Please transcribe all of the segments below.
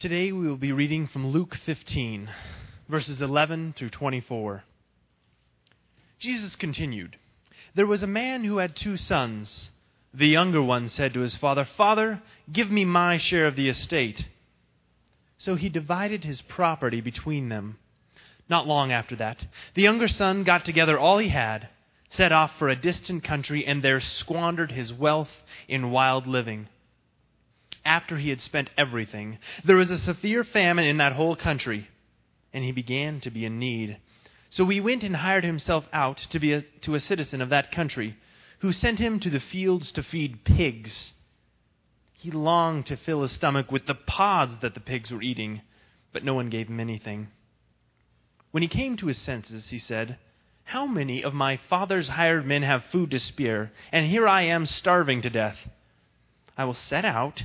Today we will be reading from Luke 15, verses 11 through 24. Jesus continued There was a man who had two sons. The younger one said to his father, Father, give me my share of the estate. So he divided his property between them. Not long after that, the younger son got together all he had, set off for a distant country, and there squandered his wealth in wild living after he had spent everything, there was a severe famine in that whole country, and he began to be in need. So he went and hired himself out to be a, to a citizen of that country, who sent him to the fields to feed pigs. He longed to fill his stomach with the pods that the pigs were eating, but no one gave him anything. When he came to his senses, he said, How many of my father's hired men have food to spare, and here I am starving to death? I will set out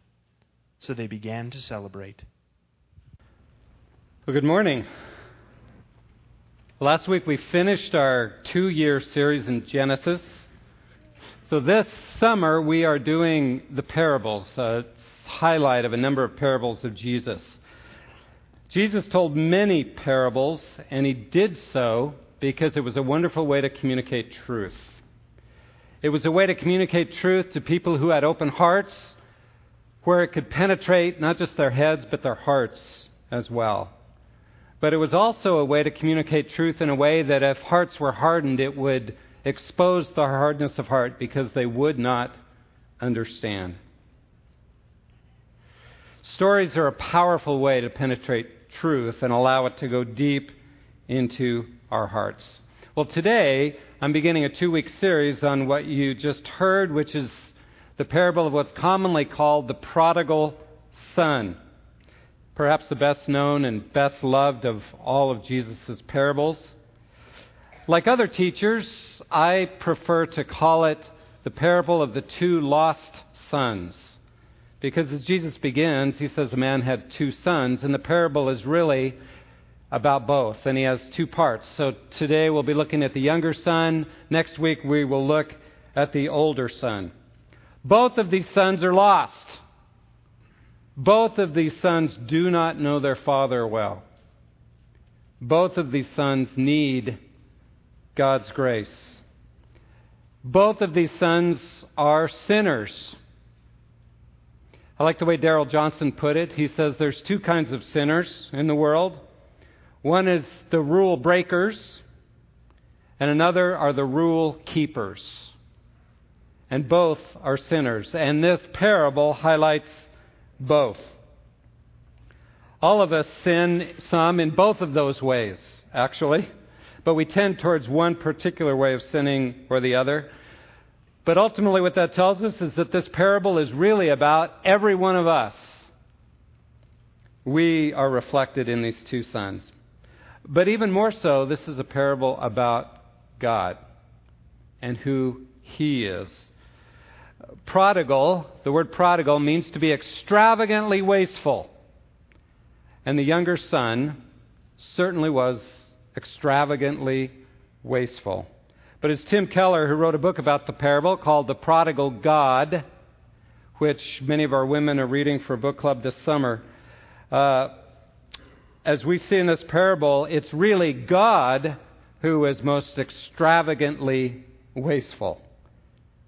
So they began to celebrate. Well, good morning. Last week we finished our two year series in Genesis. So this summer we are doing the parables, a highlight of a number of parables of Jesus. Jesus told many parables, and he did so because it was a wonderful way to communicate truth. It was a way to communicate truth to people who had open hearts where it could penetrate not just their heads, but their hearts as well. But it was also a way to communicate truth in a way that if hearts were hardened, it would expose the hardness of heart because they would not understand. Stories are a powerful way to penetrate truth and allow it to go deep into our hearts. Well, today I'm beginning a two week series on what you just heard, which is the parable of what's commonly called the prodigal son. Perhaps the best known and best loved of all of Jesus' parables. Like other teachers, I prefer to call it the parable of the two lost sons. Because as Jesus begins, he says a man had two sons, and the parable is really about both, and he has two parts. So today we'll be looking at the younger son. Next week we will look at the older son. Both of these sons are lost. Both of these sons do not know their father well. Both of these sons need God's grace. Both of these sons are sinners. I like the way Daryl Johnson put it. He says there's two kinds of sinners in the world. One is the rule breakers, and another are the rule keepers and both are sinners. And this parable highlights both. All of us sin some in both of those ways, actually, but we tend towards one particular way of sinning or the other. But ultimately, what that tells us is that this parable is really about every one of us. We are reflected in these two sons. But even more so, this is a parable about God and who He is prodigal, the word prodigal means to be extravagantly wasteful. And the younger son certainly was extravagantly wasteful. But as Tim Keller, who wrote a book about the parable called The Prodigal God, which many of our women are reading for book club this summer, uh, as we see in this parable, it's really God who is most extravagantly wasteful.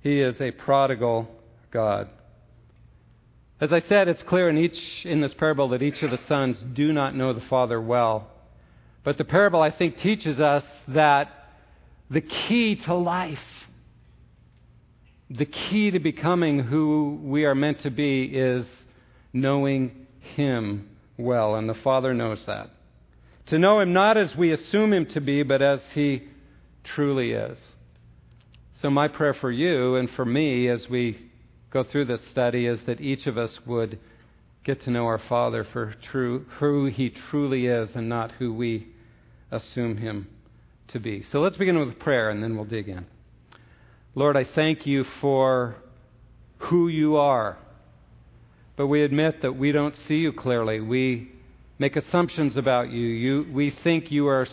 He is a prodigal God. As I said, it's clear in each in this parable that each of the sons do not know the father well. But the parable, I think, teaches us that the key to life, the key to becoming who we are meant to be, is knowing Him well. And the Father knows that. To know Him not as we assume Him to be, but as He truly is. So, my prayer for you and for me as we go through this study is that each of us would get to know our Father for true, who He truly is and not who we assume Him to be. So let's begin with prayer and then we'll dig in. Lord, I thank you for who you are. But we admit that we don't see you clearly. We make assumptions about you. you we think you are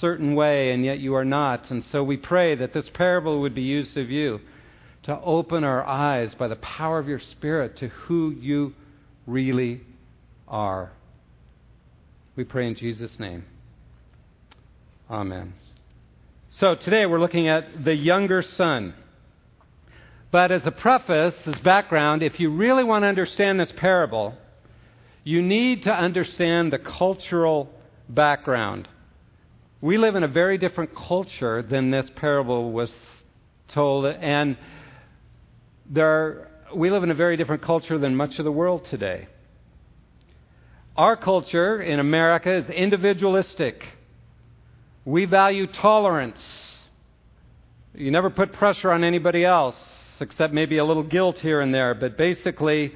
certain way, and yet you are not. And so we pray that this parable would be used of you to open our eyes by the power of your Spirit to who you really are. We pray in Jesus' name. Amen. So today we're looking at the younger son. But as a preface, as background, if you really want to understand this parable, you need to understand the cultural background. We live in a very different culture than this parable was told, and there, we live in a very different culture than much of the world today. Our culture in America is individualistic. We value tolerance. You never put pressure on anybody else, except maybe a little guilt here and there. But basically,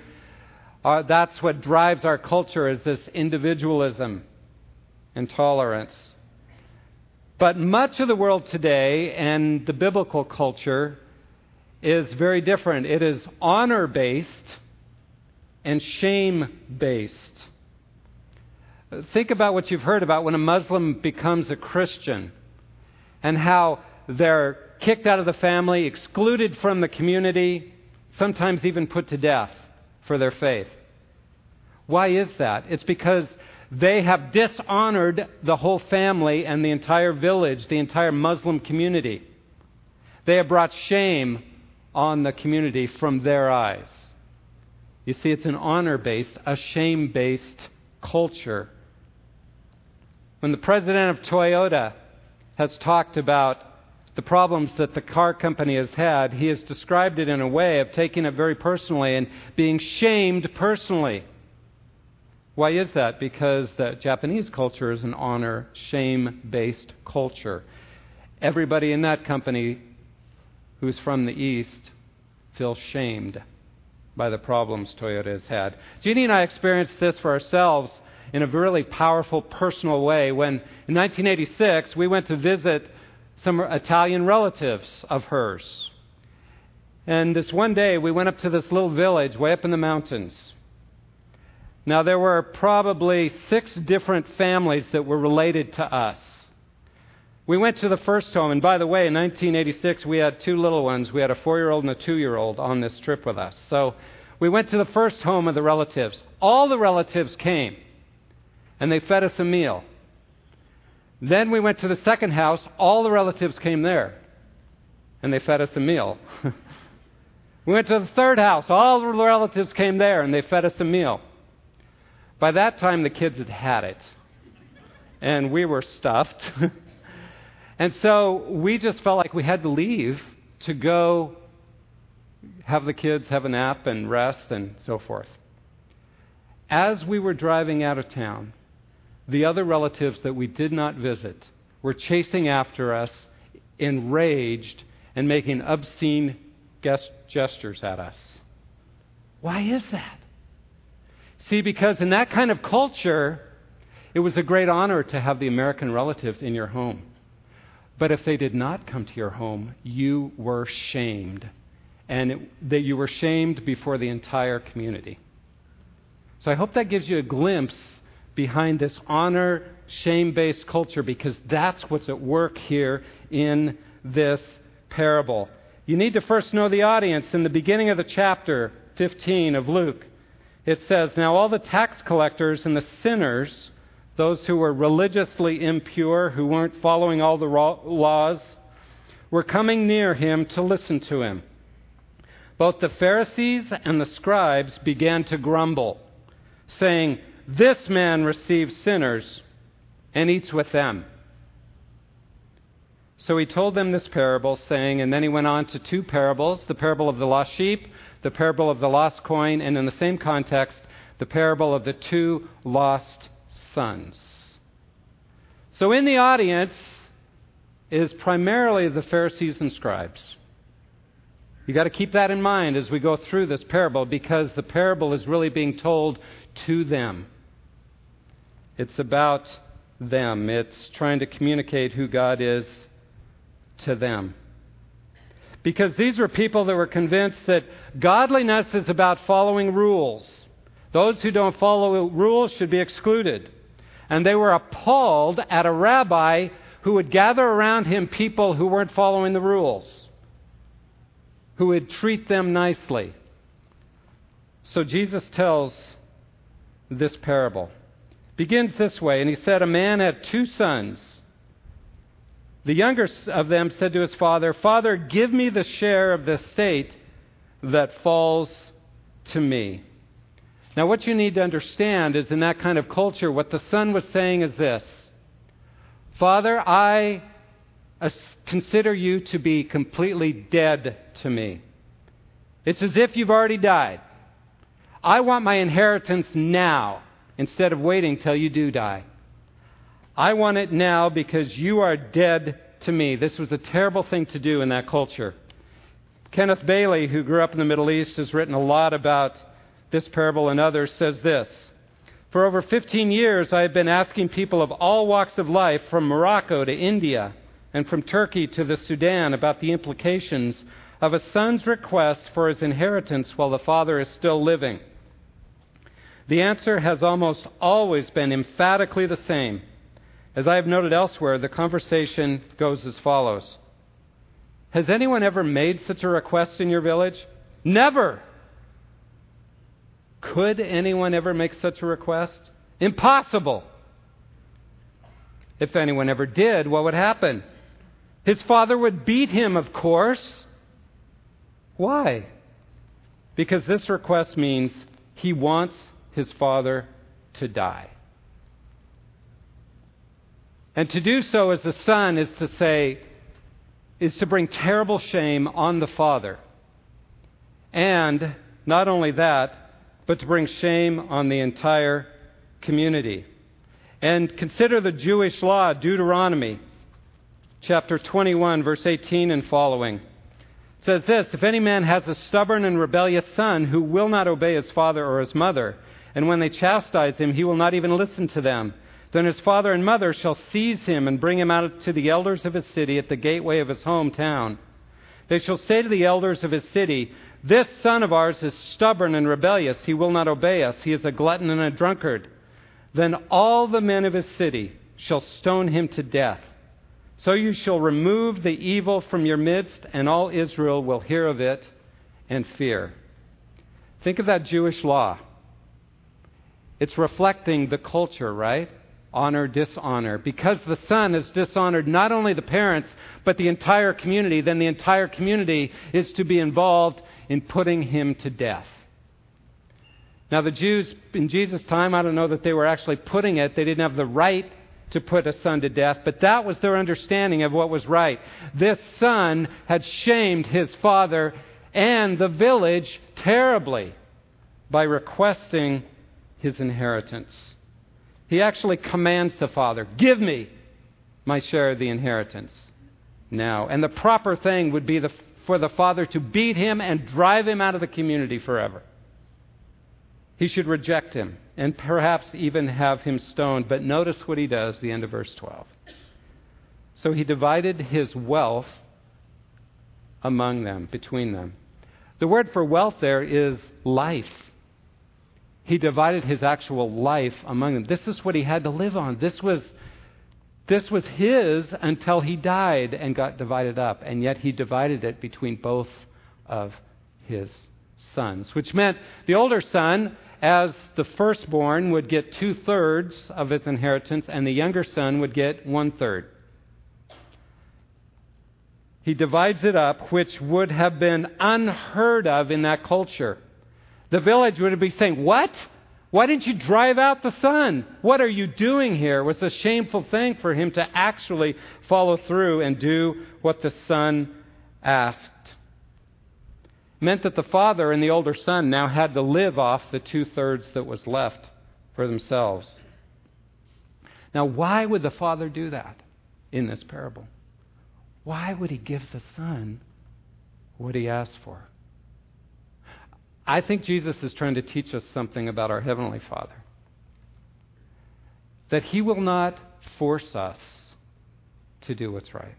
uh, that's what drives our culture is this individualism and tolerance. But much of the world today and the biblical culture is very different. It is honor based and shame based. Think about what you've heard about when a Muslim becomes a Christian and how they're kicked out of the family, excluded from the community, sometimes even put to death for their faith. Why is that? It's because they have dishonored the whole family and the entire village, the entire Muslim community. They have brought shame on the community from their eyes. You see, it's an honor based, a shame based culture when the president of Toyota has talked about the problems that the car company has had, he has described it in a way of taking it very personally and being shamed personally. Why is that? Because the Japanese culture is an honor, shame based culture. Everybody in that company who's from the East feels shamed by the problems Toyota has had. Jeannie and I experienced this for ourselves in a really powerful personal way when in 1986 we went to visit some Italian relatives of hers. And this one day we went up to this little village way up in the mountains. Now there were probably six different families that were related to us. We went to the first home, and by the way, in 1986 we had two little ones. We had a four year old and a two year old on this trip with us. So we went to the first home of the relatives. All the relatives came and they fed us a meal. Then we went to the second house. All the relatives came there, and they fed us a meal. we went to the third house. All the relatives came there, and they fed us a meal. By that time, the kids had had it, and we were stuffed. and so we just felt like we had to leave to go have the kids have a nap and rest and so forth. As we were driving out of town, the other relatives that we did not visit were chasing after us, enraged, and making obscene gestures at us. Why is that? See, because in that kind of culture, it was a great honor to have the American relatives in your home. But if they did not come to your home, you were shamed. And that you were shamed before the entire community. So I hope that gives you a glimpse behind this honor shame based culture because that's what's at work here in this parable. You need to first know the audience. In the beginning of the chapter 15 of Luke, it says, Now all the tax collectors and the sinners, those who were religiously impure, who weren't following all the laws, were coming near him to listen to him. Both the Pharisees and the scribes began to grumble, saying, this man receives sinners and eats with them. So he told them this parable, saying, and then he went on to two parables the parable of the lost sheep, the parable of the lost coin, and in the same context, the parable of the two lost sons. So in the audience is primarily the Pharisees and scribes. You've got to keep that in mind as we go through this parable because the parable is really being told to them. It's about them, it's trying to communicate who God is to them. Because these were people that were convinced that godliness is about following rules. Those who don't follow rules should be excluded. And they were appalled at a rabbi who would gather around him people who weren't following the rules, who would treat them nicely. So Jesus tells this parable. Begins this way, and he said, A man had two sons. The younger of them said to his father, Father, give me the share of the estate that falls to me. Now, what you need to understand is in that kind of culture, what the son was saying is this Father, I consider you to be completely dead to me. It's as if you've already died. I want my inheritance now instead of waiting till you do die. I want it now because you are dead to me. This was a terrible thing to do in that culture. Kenneth Bailey, who grew up in the Middle East, has written a lot about this parable and others, says this For over 15 years, I have been asking people of all walks of life, from Morocco to India and from Turkey to the Sudan, about the implications of a son's request for his inheritance while the father is still living. The answer has almost always been emphatically the same as I have noted elsewhere, the conversation goes as follows Has anyone ever made such a request in your village? Never! Could anyone ever make such a request? Impossible! If anyone ever did, what would happen? His father would beat him, of course. Why? Because this request means he wants his father to die. And to do so as the son is to say, is to bring terrible shame on the father. And not only that, but to bring shame on the entire community. And consider the Jewish law, Deuteronomy chapter 21, verse 18 and following. It says this If any man has a stubborn and rebellious son who will not obey his father or his mother, and when they chastise him, he will not even listen to them, then his father and mother shall seize him and bring him out to the elders of his city at the gateway of his hometown. They shall say to the elders of his city, This son of ours is stubborn and rebellious. He will not obey us. He is a glutton and a drunkard. Then all the men of his city shall stone him to death. So you shall remove the evil from your midst, and all Israel will hear of it and fear. Think of that Jewish law. It's reflecting the culture, right? Honor, dishonor. Because the son has dishonored not only the parents, but the entire community, then the entire community is to be involved in putting him to death. Now, the Jews in Jesus' time, I don't know that they were actually putting it, they didn't have the right to put a son to death, but that was their understanding of what was right. This son had shamed his father and the village terribly by requesting his inheritance. He actually commands the father, Give me my share of the inheritance now. And the proper thing would be the, for the father to beat him and drive him out of the community forever. He should reject him and perhaps even have him stoned. But notice what he does, the end of verse 12. So he divided his wealth among them, between them. The word for wealth there is life. He divided his actual life among them. This is what he had to live on. This was, this was his until he died and got divided up. And yet he divided it between both of his sons, which meant the older son, as the firstborn, would get two thirds of his inheritance, and the younger son would get one third. He divides it up, which would have been unheard of in that culture. The village would be saying, What? Why didn't you drive out the son? What are you doing here? It was a shameful thing for him to actually follow through and do what the son asked. It meant that the father and the older son now had to live off the two thirds that was left for themselves. Now, why would the father do that in this parable? Why would he give the son what he asked for? I think Jesus is trying to teach us something about our Heavenly Father. That He will not force us to do what's right.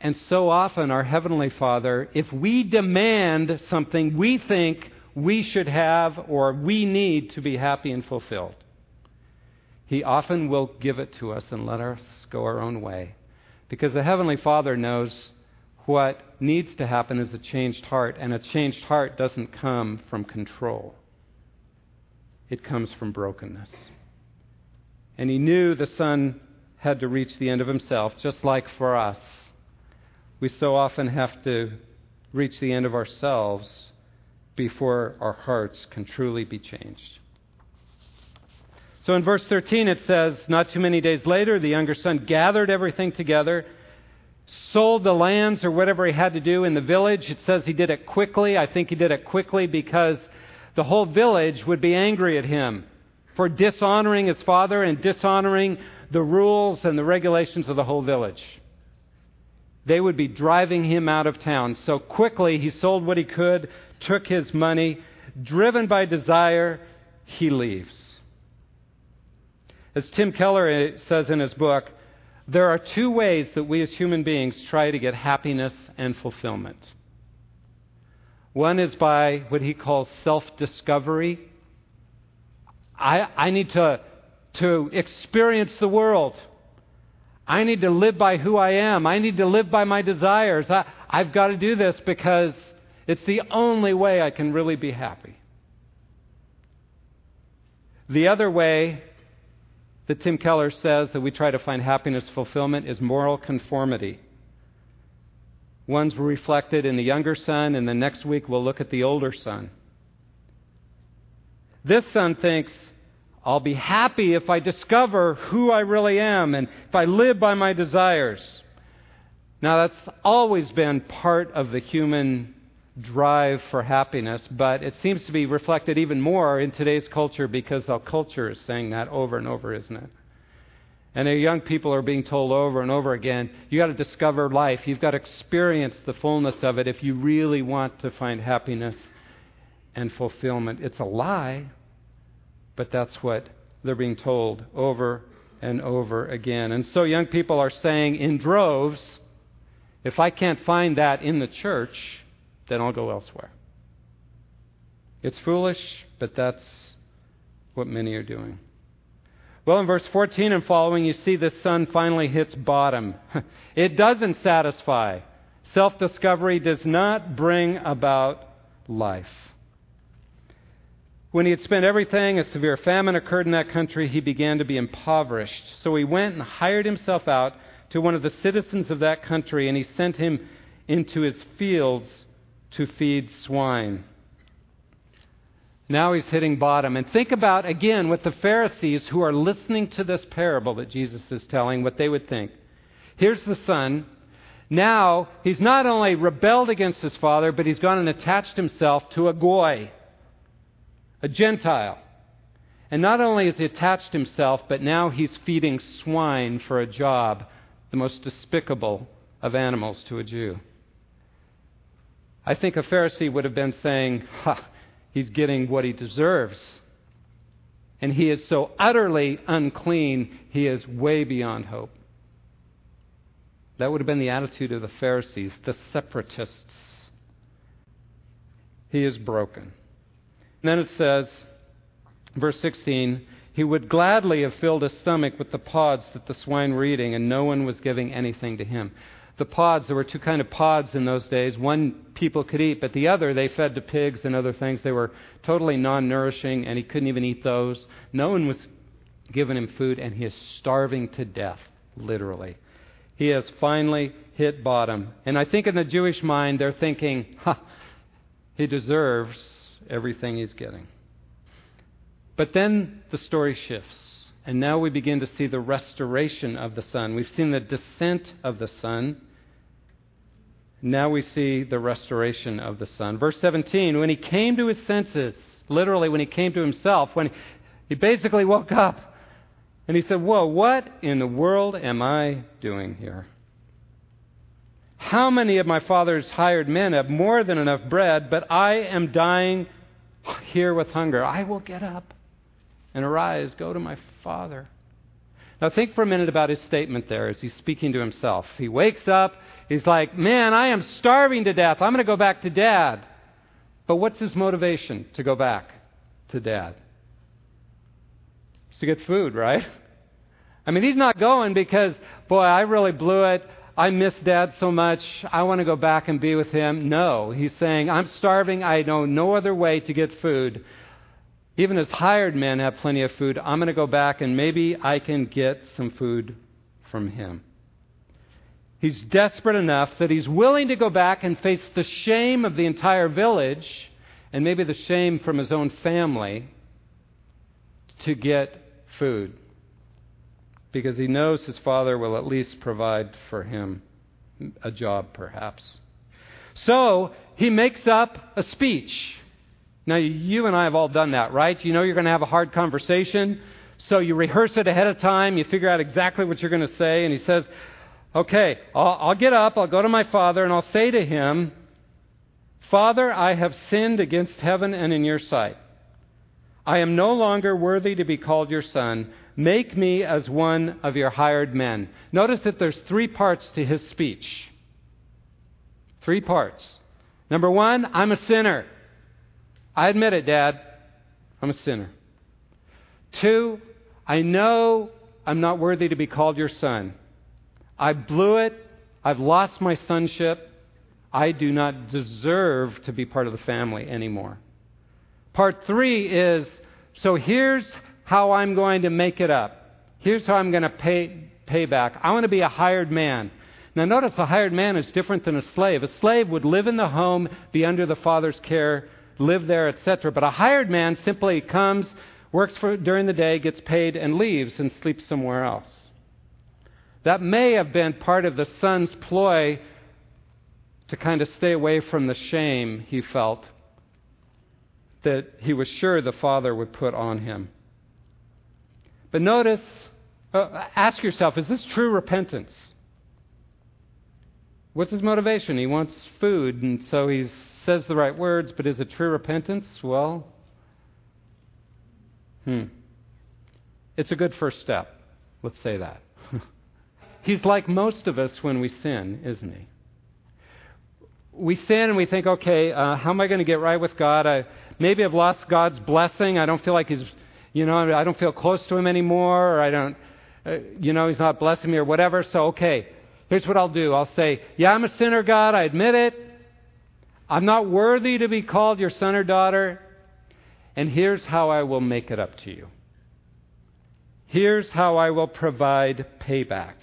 And so often, our Heavenly Father, if we demand something we think we should have or we need to be happy and fulfilled, He often will give it to us and let us go our own way. Because the Heavenly Father knows what needs to happen is a changed heart, and a changed heart doesn't come from control, it comes from brokenness. And he knew the Son had to reach the end of himself, just like for us. We so often have to reach the end of ourselves before our hearts can truly be changed. So in verse 13 it says, Not too many days later, the younger son gathered everything together sold the lands or whatever he had to do in the village. It says he did it quickly. I think he did it quickly because the whole village would be angry at him for dishonoring his father and dishonoring the rules and the regulations of the whole village. They would be driving him out of town. So quickly he sold what he could, took his money, driven by desire, he leaves. As Tim Keller eh, says in his book, there are two ways that we as human beings try to get happiness and fulfillment. One is by what he calls self discovery. I, I need to, to experience the world. I need to live by who I am. I need to live by my desires. I, I've got to do this because it's the only way I can really be happy. The other way that Tim Keller says that we try to find happiness fulfillment is moral conformity. Ones reflected in the younger son, and the next week we'll look at the older son. This son thinks, I'll be happy if I discover who I really am and if I live by my desires. Now, that's always been part of the human drive for happiness, but it seems to be reflected even more in today's culture because our culture is saying that over and over, isn't it? And young people are being told over and over again, you've got to discover life. You've got to experience the fullness of it if you really want to find happiness and fulfillment. It's a lie, but that's what they're being told over and over again. And so young people are saying in droves, if I can't find that in the church, then I'll go elsewhere. It's foolish, but that's what many are doing. Well, in verse 14 and following, you see the son finally hits bottom. it doesn't satisfy. Self discovery does not bring about life. When he had spent everything, a severe famine occurred in that country. He began to be impoverished. So he went and hired himself out to one of the citizens of that country, and he sent him into his fields to feed swine. Now he's hitting bottom. And think about, again, what the Pharisees who are listening to this parable that Jesus is telling, what they would think. Here's the son. Now he's not only rebelled against his father, but he's gone and attached himself to a goy, a Gentile. And not only has he attached himself, but now he's feeding swine for a job, the most despicable of animals to a Jew. I think a Pharisee would have been saying, ha, he's getting what he deserves. And he is so utterly unclean, he is way beyond hope. That would have been the attitude of the Pharisees, the separatists. He is broken. And then it says, verse 16, he would gladly have filled his stomach with the pods that the swine were eating, and no one was giving anything to him the pods, there were two kind of pods in those days. One people could eat, but the other they fed to pigs and other things. They were totally non nourishing, and he couldn't even eat those. No one was giving him food, and he is starving to death, literally. He has finally hit bottom. And I think in the Jewish mind, they're thinking, ha, he deserves everything he's getting. But then the story shifts, and now we begin to see the restoration of the Son. We've seen the descent of the Son. Now we see the restoration of the Son. Verse 17 when he came to his senses, literally, when he came to himself, when he basically woke up, and he said, Whoa, what in the world am I doing here? How many of my father's hired men have more than enough bread, but I am dying here with hunger? I will get up and arise, go to my father. Now, think for a minute about his statement there as he's speaking to himself. He wakes up, he's like, Man, I am starving to death. I'm going to go back to dad. But what's his motivation to go back to dad? It's to get food, right? I mean, he's not going because, boy, I really blew it. I miss dad so much. I want to go back and be with him. No, he's saying, I'm starving. I know no other way to get food. Even his hired men have plenty of food. I'm going to go back and maybe I can get some food from him. He's desperate enough that he's willing to go back and face the shame of the entire village and maybe the shame from his own family to get food because he knows his father will at least provide for him a job, perhaps. So he makes up a speech. Now, you and I have all done that, right? You know you're going to have a hard conversation, so you rehearse it ahead of time. You figure out exactly what you're going to say, and he says, Okay, I'll, I'll get up, I'll go to my father, and I'll say to him, Father, I have sinned against heaven and in your sight. I am no longer worthy to be called your son. Make me as one of your hired men. Notice that there's three parts to his speech. Three parts. Number one, I'm a sinner. I admit it, Dad. I'm a sinner. Two, I know I'm not worthy to be called your son. I blew it. I've lost my sonship. I do not deserve to be part of the family anymore. Part three is so here's how I'm going to make it up. Here's how I'm going to pay, pay back. I want to be a hired man. Now, notice a hired man is different than a slave. A slave would live in the home, be under the father's care, live there, etc. But a hired man simply comes, works for, during the day, gets paid, and leaves and sleeps somewhere else. That may have been part of the son's ploy to kind of stay away from the shame he felt that he was sure the father would put on him. But notice, uh, ask yourself is this true repentance? What's his motivation? He wants food, and so he says the right words, but is it true repentance? Well, hmm. It's a good first step. Let's say that. He's like most of us when we sin, isn't he? We sin and we think, okay, uh, how am I going to get right with God? I, maybe I've lost God's blessing. I don't feel like He's you know, I don't feel close to him anymore, or I don't, uh, you know, he's not blessing me or whatever. So, okay, here's what I'll do I'll say, Yeah, I'm a sinner, God, I admit it. I'm not worthy to be called your son or daughter. And here's how I will make it up to you. Here's how I will provide payback.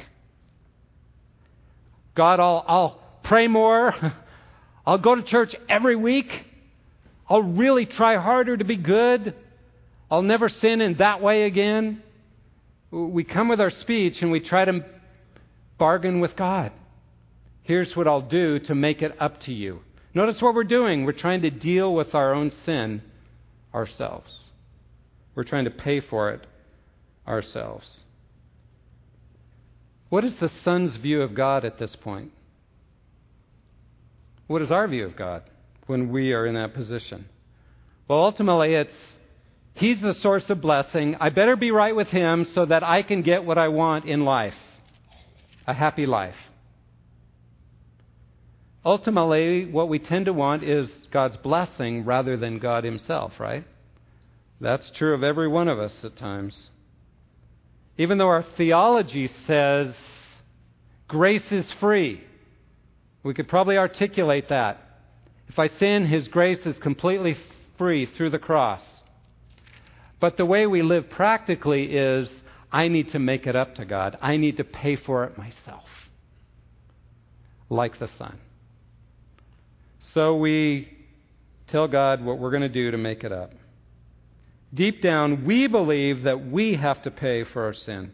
God, I'll, I'll pray more. I'll go to church every week. I'll really try harder to be good. I'll never sin in that way again. We come with our speech and we try to bargain with God. Here's what I'll do to make it up to you. Notice what we're doing. We're trying to deal with our own sin ourselves. We're trying to pay for it ourselves. What is the Son's view of God at this point? What is our view of God when we are in that position? Well, ultimately, it's He's the source of blessing. I better be right with Him so that I can get what I want in life a happy life. Ultimately, what we tend to want is God's blessing rather than God Himself, right? That's true of every one of us at times. Even though our theology says grace is free, we could probably articulate that. If I sin, His grace is completely free through the cross. But the way we live practically is I need to make it up to God. I need to pay for it myself, like the Son. So we tell God what we're going to do to make it up. Deep down, we believe that we have to pay for our sin.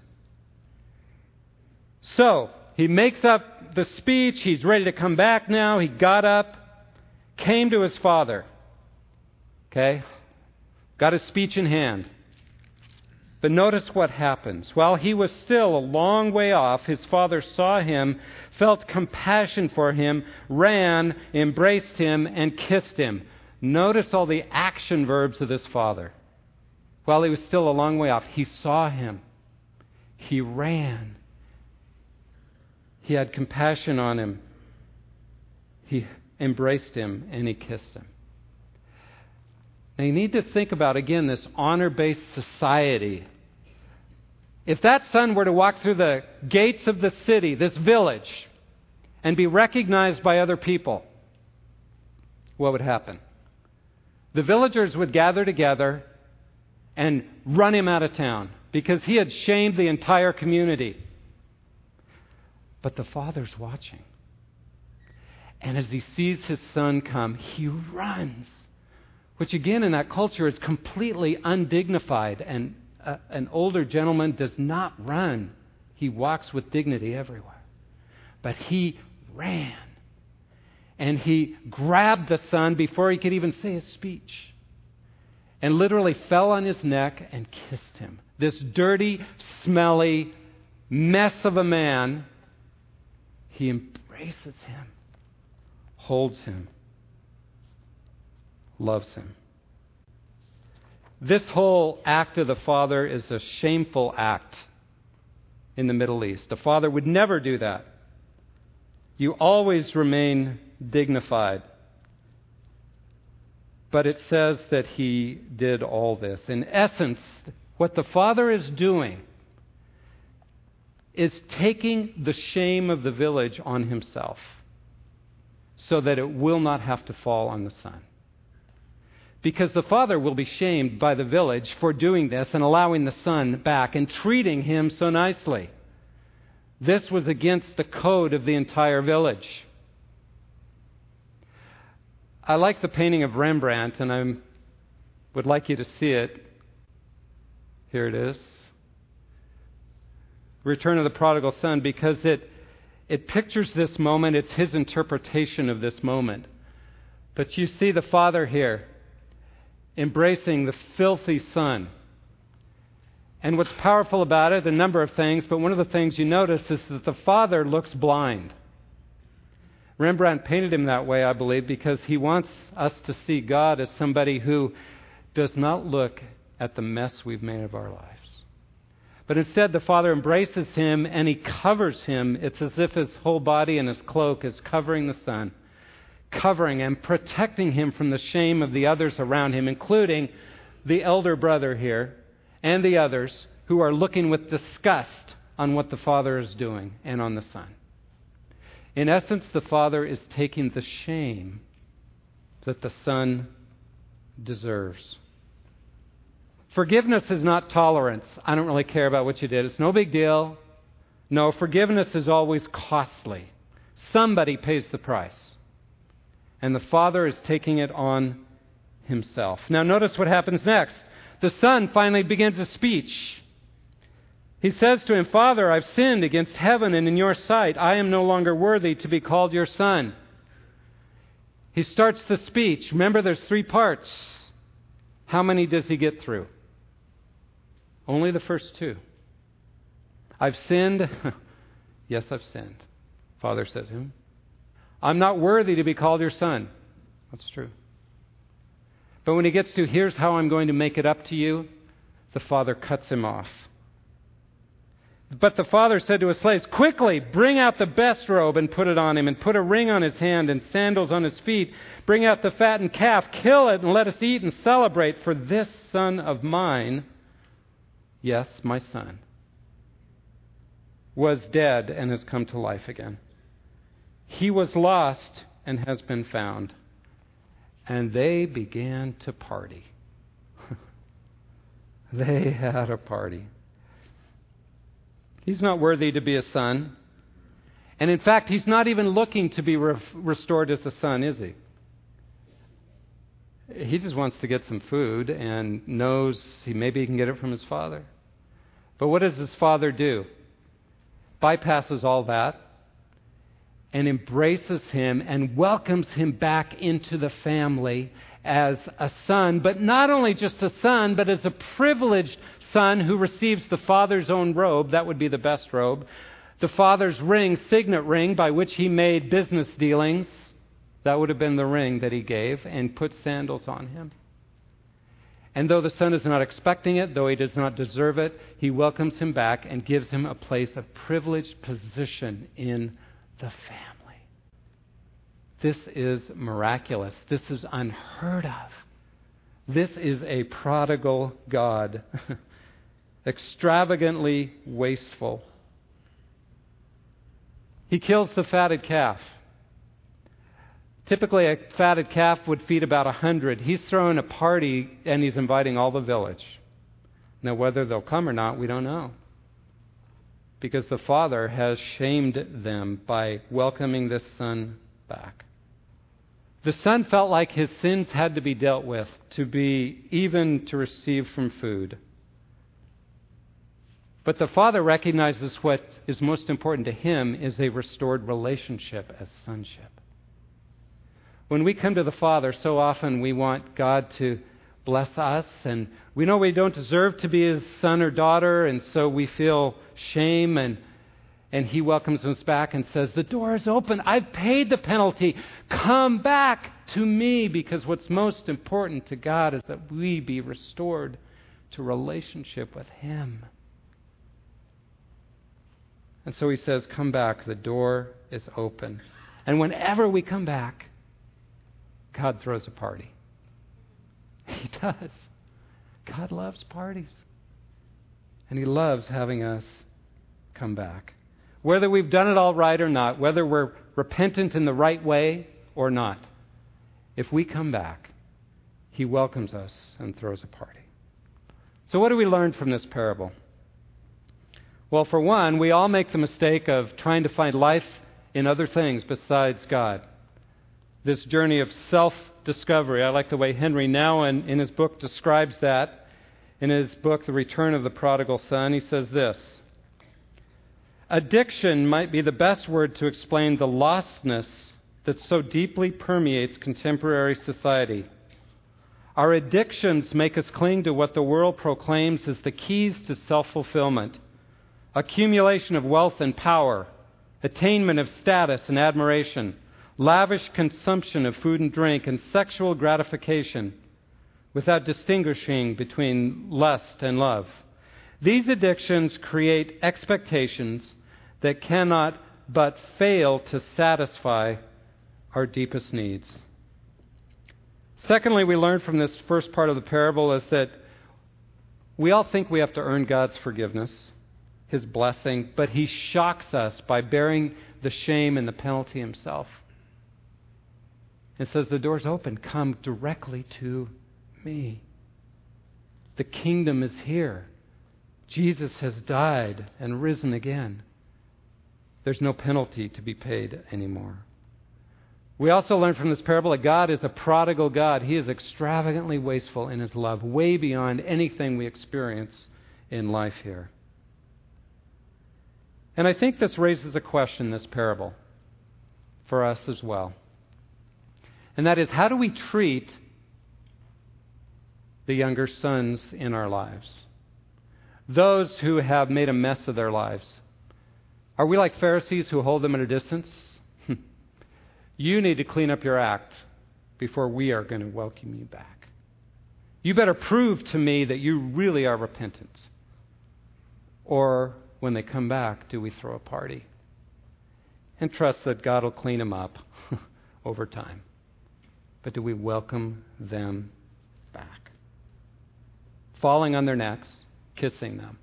So, he makes up the speech. He's ready to come back now. He got up, came to his father. Okay? Got his speech in hand. But notice what happens. While he was still a long way off, his father saw him, felt compassion for him, ran, embraced him, and kissed him. Notice all the action verbs of this father. While he was still a long way off, he saw him. He ran. He had compassion on him. He embraced him and he kissed him. Now you need to think about, again, this honor based society. If that son were to walk through the gates of the city, this village, and be recognized by other people, what would happen? The villagers would gather together and run him out of town because he had shamed the entire community. But the father's watching. And as he sees his son come, he runs which again in that culture is completely undignified. And uh, an older gentleman does not run, he walks with dignity everywhere. But he ran. And he grabbed the son before he could even say his speech. And literally fell on his neck and kissed him. This dirty, smelly mess of a man, he embraces him, holds him loves him. This whole act of the Father is a shameful act in the Middle East. The Father would never do that. You always remain dignified. But it says that he did all this. In essence, what the Father is doing is taking the shame of the village on himself so that it will not have to fall on the Son because the father will be shamed by the village for doing this and allowing the son back and treating him so nicely. This was against the code of the entire village. I like the painting of Rembrandt, and I would like you to see it. Here it is Return of the Prodigal Son, because it, it pictures this moment. It's his interpretation of this moment. But you see the father here embracing the filthy son. And what's powerful about it, a number of things, but one of the things you notice is that the father looks blind. Rembrandt painted him that way, I believe, because he wants us to see God as somebody who does not look at the mess we've made of our lives. But instead, the Father embraces him and he covers him. It's as if his whole body and his cloak is covering the Son covering and protecting him from the shame of the others around him, including the elder brother here and the others who are looking with disgust on what the Father is doing and on the Son. In essence, the Father is taking the shame that the Son deserves. Forgiveness is not tolerance. I don't really care about what you did. It's no big deal. No, forgiveness is always costly. Somebody pays the price and the Father is taking it on himself. Now, notice what happens next. The Son finally begins a speech. He says to him, Father, I've sinned against heaven and in your sight. I am no longer worthy to be called your son. He starts the speech. Remember, there's three parts. How many does he get through? Only the first two. I've sinned. yes, I've sinned. Father says to him. I'm not worthy to be called your son. That's true. But when he gets to, here's how I'm going to make it up to you, the father cuts him off. But the father said to his slaves, Quickly, bring out the best robe and put it on him, and put a ring on his hand and sandals on his feet. Bring out the fattened calf, kill it, and let us eat and celebrate. For this son of mine, yes, my son, was dead and has come to life again. He was lost and has been found. And they began to party. they had a party. He's not worthy to be a son. And in fact, he's not even looking to be re- restored as a son, is he? he just wants to get some food and knows he maybe he can get it from his father. But what does his father do? Bypasses all that and embraces him and welcomes him back into the family as a son, but not only just a son, but as a privileged son who receives the father's own robe. That would be the best robe. The father's ring, signet ring, by which he made business dealings. That would have been the ring that he gave, and put sandals on him. And though the son is not expecting it, though he does not deserve it, he welcomes him back and gives him a place of privileged position in the family. This is miraculous. This is unheard of. This is a prodigal God, extravagantly wasteful. He kills the fatted calf. Typically, a fatted calf would feed about a hundred. He's throwing a party and he's inviting all the village. Now, whether they'll come or not, we don't know. Because the father has shamed them by welcoming this son back. The son felt like his sins had to be dealt with to be even to receive from food. But the father recognizes what is most important to him is a restored relationship as sonship. When we come to the Father, so often we want God to bless us, and we know we don't deserve to be his son or daughter, and so we feel shame and and he welcomes us back and says, The door is open. I've paid the penalty. Come back to me because what's most important to God is that we be restored to relationship with him. And so he says, Come back. The door is open. And whenever we come back, God throws a party. He does. God loves parties. And he loves having us come back. Whether we've done it all right or not, whether we're repentant in the right way or not, if we come back, He welcomes us and throws a party. So, what do we learn from this parable? Well, for one, we all make the mistake of trying to find life in other things besides God. This journey of self discovery. I like the way Henri Nouwen in his book describes that. In his book, The Return of the Prodigal Son, he says this Addiction might be the best word to explain the lostness that so deeply permeates contemporary society. Our addictions make us cling to what the world proclaims as the keys to self fulfillment accumulation of wealth and power, attainment of status and admiration, lavish consumption of food and drink, and sexual gratification without distinguishing between lust and love. These addictions create expectations that cannot but fail to satisfy our deepest needs. Secondly, we learn from this first part of the parable is that we all think we have to earn God's forgiveness, His blessing, but He shocks us by bearing the shame and the penalty Himself. And says, The door's open. Come directly to me. The kingdom is here. Jesus has died and risen again. There's no penalty to be paid anymore. We also learn from this parable that God is a prodigal God. He is extravagantly wasteful in his love, way beyond anything we experience in life here. And I think this raises a question, this parable, for us as well. And that is how do we treat the younger sons in our lives? Those who have made a mess of their lives are we like Pharisees who hold them at a distance? you need to clean up your act before we are going to welcome you back. You better prove to me that you really are repentant. Or when they come back, do we throw a party? And trust that God will clean them up over time. But do we welcome them back? Falling on their necks, kissing them,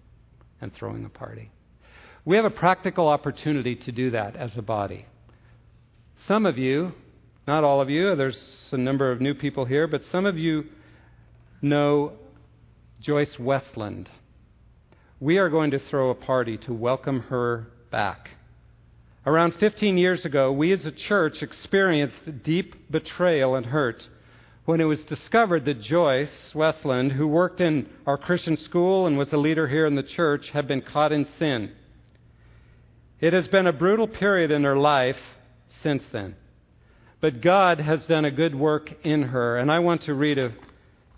and throwing a party. We have a practical opportunity to do that as a body. Some of you, not all of you, there's a number of new people here, but some of you know Joyce Westland. We are going to throw a party to welcome her back. Around 15 years ago, we as a church experienced deep betrayal and hurt when it was discovered that Joyce Westland, who worked in our Christian school and was a leader here in the church, had been caught in sin. It has been a brutal period in her life since then. But God has done a good work in her, and I want to read a,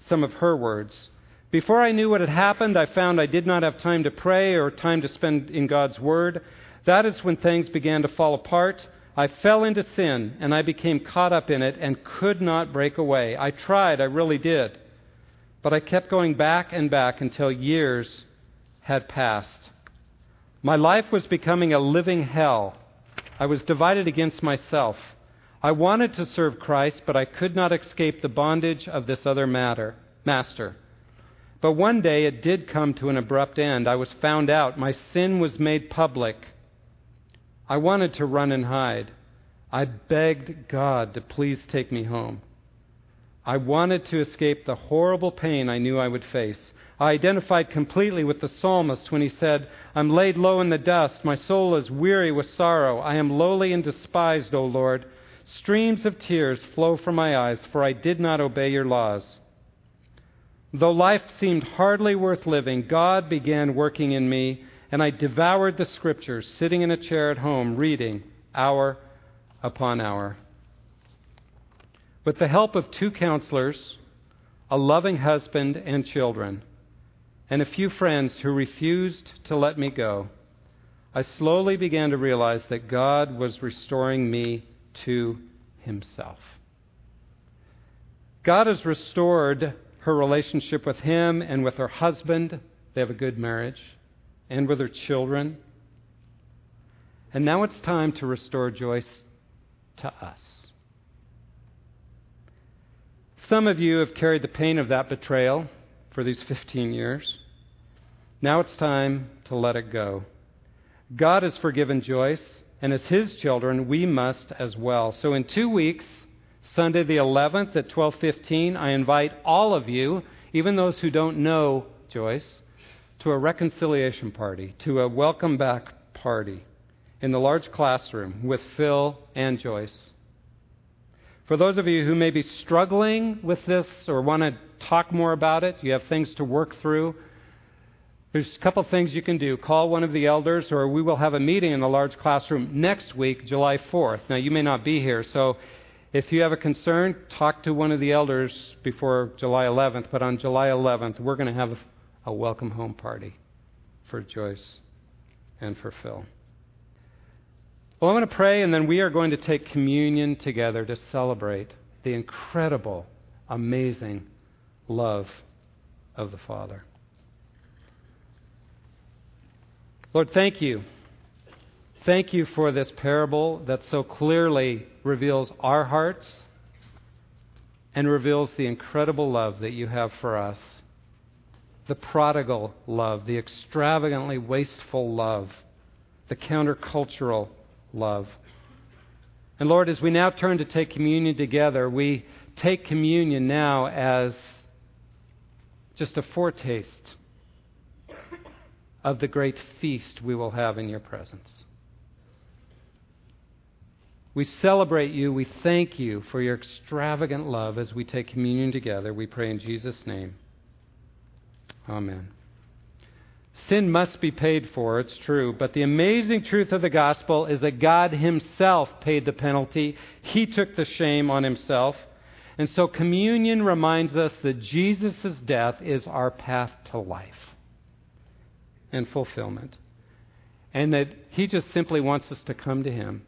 some of her words. Before I knew what had happened, I found I did not have time to pray or time to spend in God's Word. That is when things began to fall apart. I fell into sin and I became caught up in it and could not break away. I tried, I really did. But I kept going back and back until years had passed. My life was becoming a living hell. I was divided against myself. I wanted to serve Christ, but I could not escape the bondage of this other matter, master. But one day it did come to an abrupt end. I was found out. My sin was made public. I wanted to run and hide. I begged God to please take me home. I wanted to escape the horrible pain I knew I would face. I identified completely with the psalmist when he said, I'm laid low in the dust. My soul is weary with sorrow. I am lowly and despised, O Lord. Streams of tears flow from my eyes, for I did not obey your laws. Though life seemed hardly worth living, God began working in me and I devoured the scriptures, sitting in a chair at home, reading hour upon hour. With the help of two counselors, a loving husband and children, and a few friends who refused to let me go, I slowly began to realize that God was restoring me to Himself. God has restored her relationship with Him and with her husband. They have a good marriage and with her children. And now it's time to restore Joyce to us. Some of you have carried the pain of that betrayal for these 15 years. Now it's time to let it go. God has forgiven Joyce, and as his children, we must as well. So in 2 weeks, Sunday the 11th at 12:15, I invite all of you, even those who don't know Joyce, to a reconciliation party, to a welcome back party in the large classroom with Phil and Joyce. For those of you who may be struggling with this or want to talk more about it, you have things to work through. There's a couple things you can do. Call one of the elders, or we will have a meeting in the large classroom next week, July 4th. Now, you may not be here, so if you have a concern, talk to one of the elders before July 11th. But on July 11th, we're going to have a welcome home party for Joyce and for Phil. Well, I'm going to pray, and then we are going to take communion together to celebrate the incredible, amazing love of the Father. Lord, thank you. Thank you for this parable that so clearly reveals our hearts and reveals the incredible love that you have for us the prodigal love, the extravagantly wasteful love, the countercultural love. And Lord, as we now turn to take communion together, we take communion now as just a foretaste of the great feast we will have in your presence. We celebrate you. We thank you for your extravagant love as we take communion together. We pray in Jesus' name. Amen. Sin must be paid for, it's true, but the amazing truth of the gospel is that God Himself paid the penalty. He took the shame on Himself. And so communion reminds us that Jesus' death is our path to life and fulfillment. And that He just simply wants us to come to Him.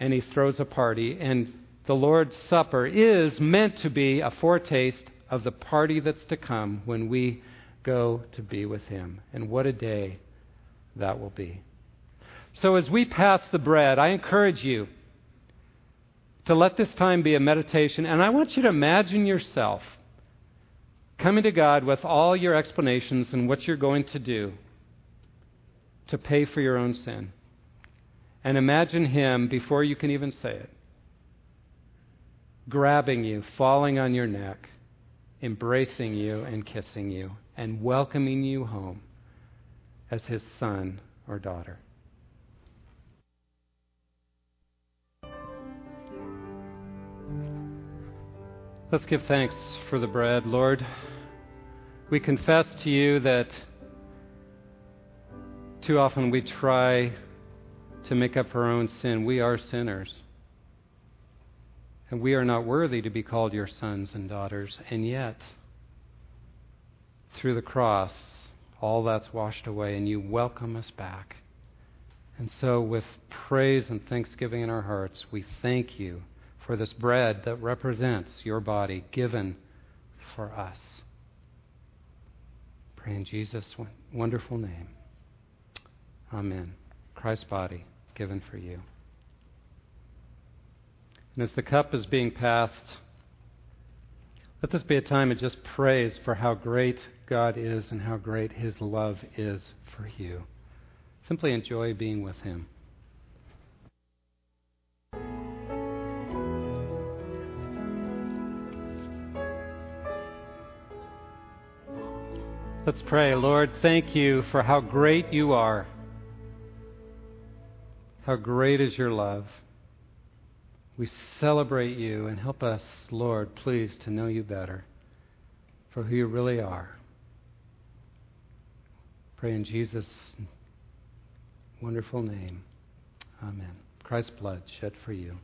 And He throws a party. And the Lord's Supper is meant to be a foretaste of the party that's to come when we go to be with Him. And what a day that will be. So, as we pass the bread, I encourage you to let this time be a meditation. And I want you to imagine yourself coming to God with all your explanations and what you're going to do to pay for your own sin. And imagine Him before you can even say it, grabbing you, falling on your neck, embracing you, and kissing you and welcoming you home as his son or daughter. Let's give thanks for the bread, Lord. We confess to you that too often we try to make up for our own sin. We are sinners. And we are not worthy to be called your sons and daughters. And yet, through the cross, all that's washed away, and you welcome us back. And so, with praise and thanksgiving in our hearts, we thank you for this bread that represents your body given for us. Pray in Jesus' wonderful name. Amen. Christ's body given for you. And as the cup is being passed, let this be a time of just praise for how great God is and how great His love is for you. Simply enjoy being with Him. Let's pray. Lord, thank you for how great you are. How great is your love. We celebrate you and help us, Lord, please, to know you better for who you really are. Pray in Jesus' wonderful name. Amen. Christ's blood shed for you.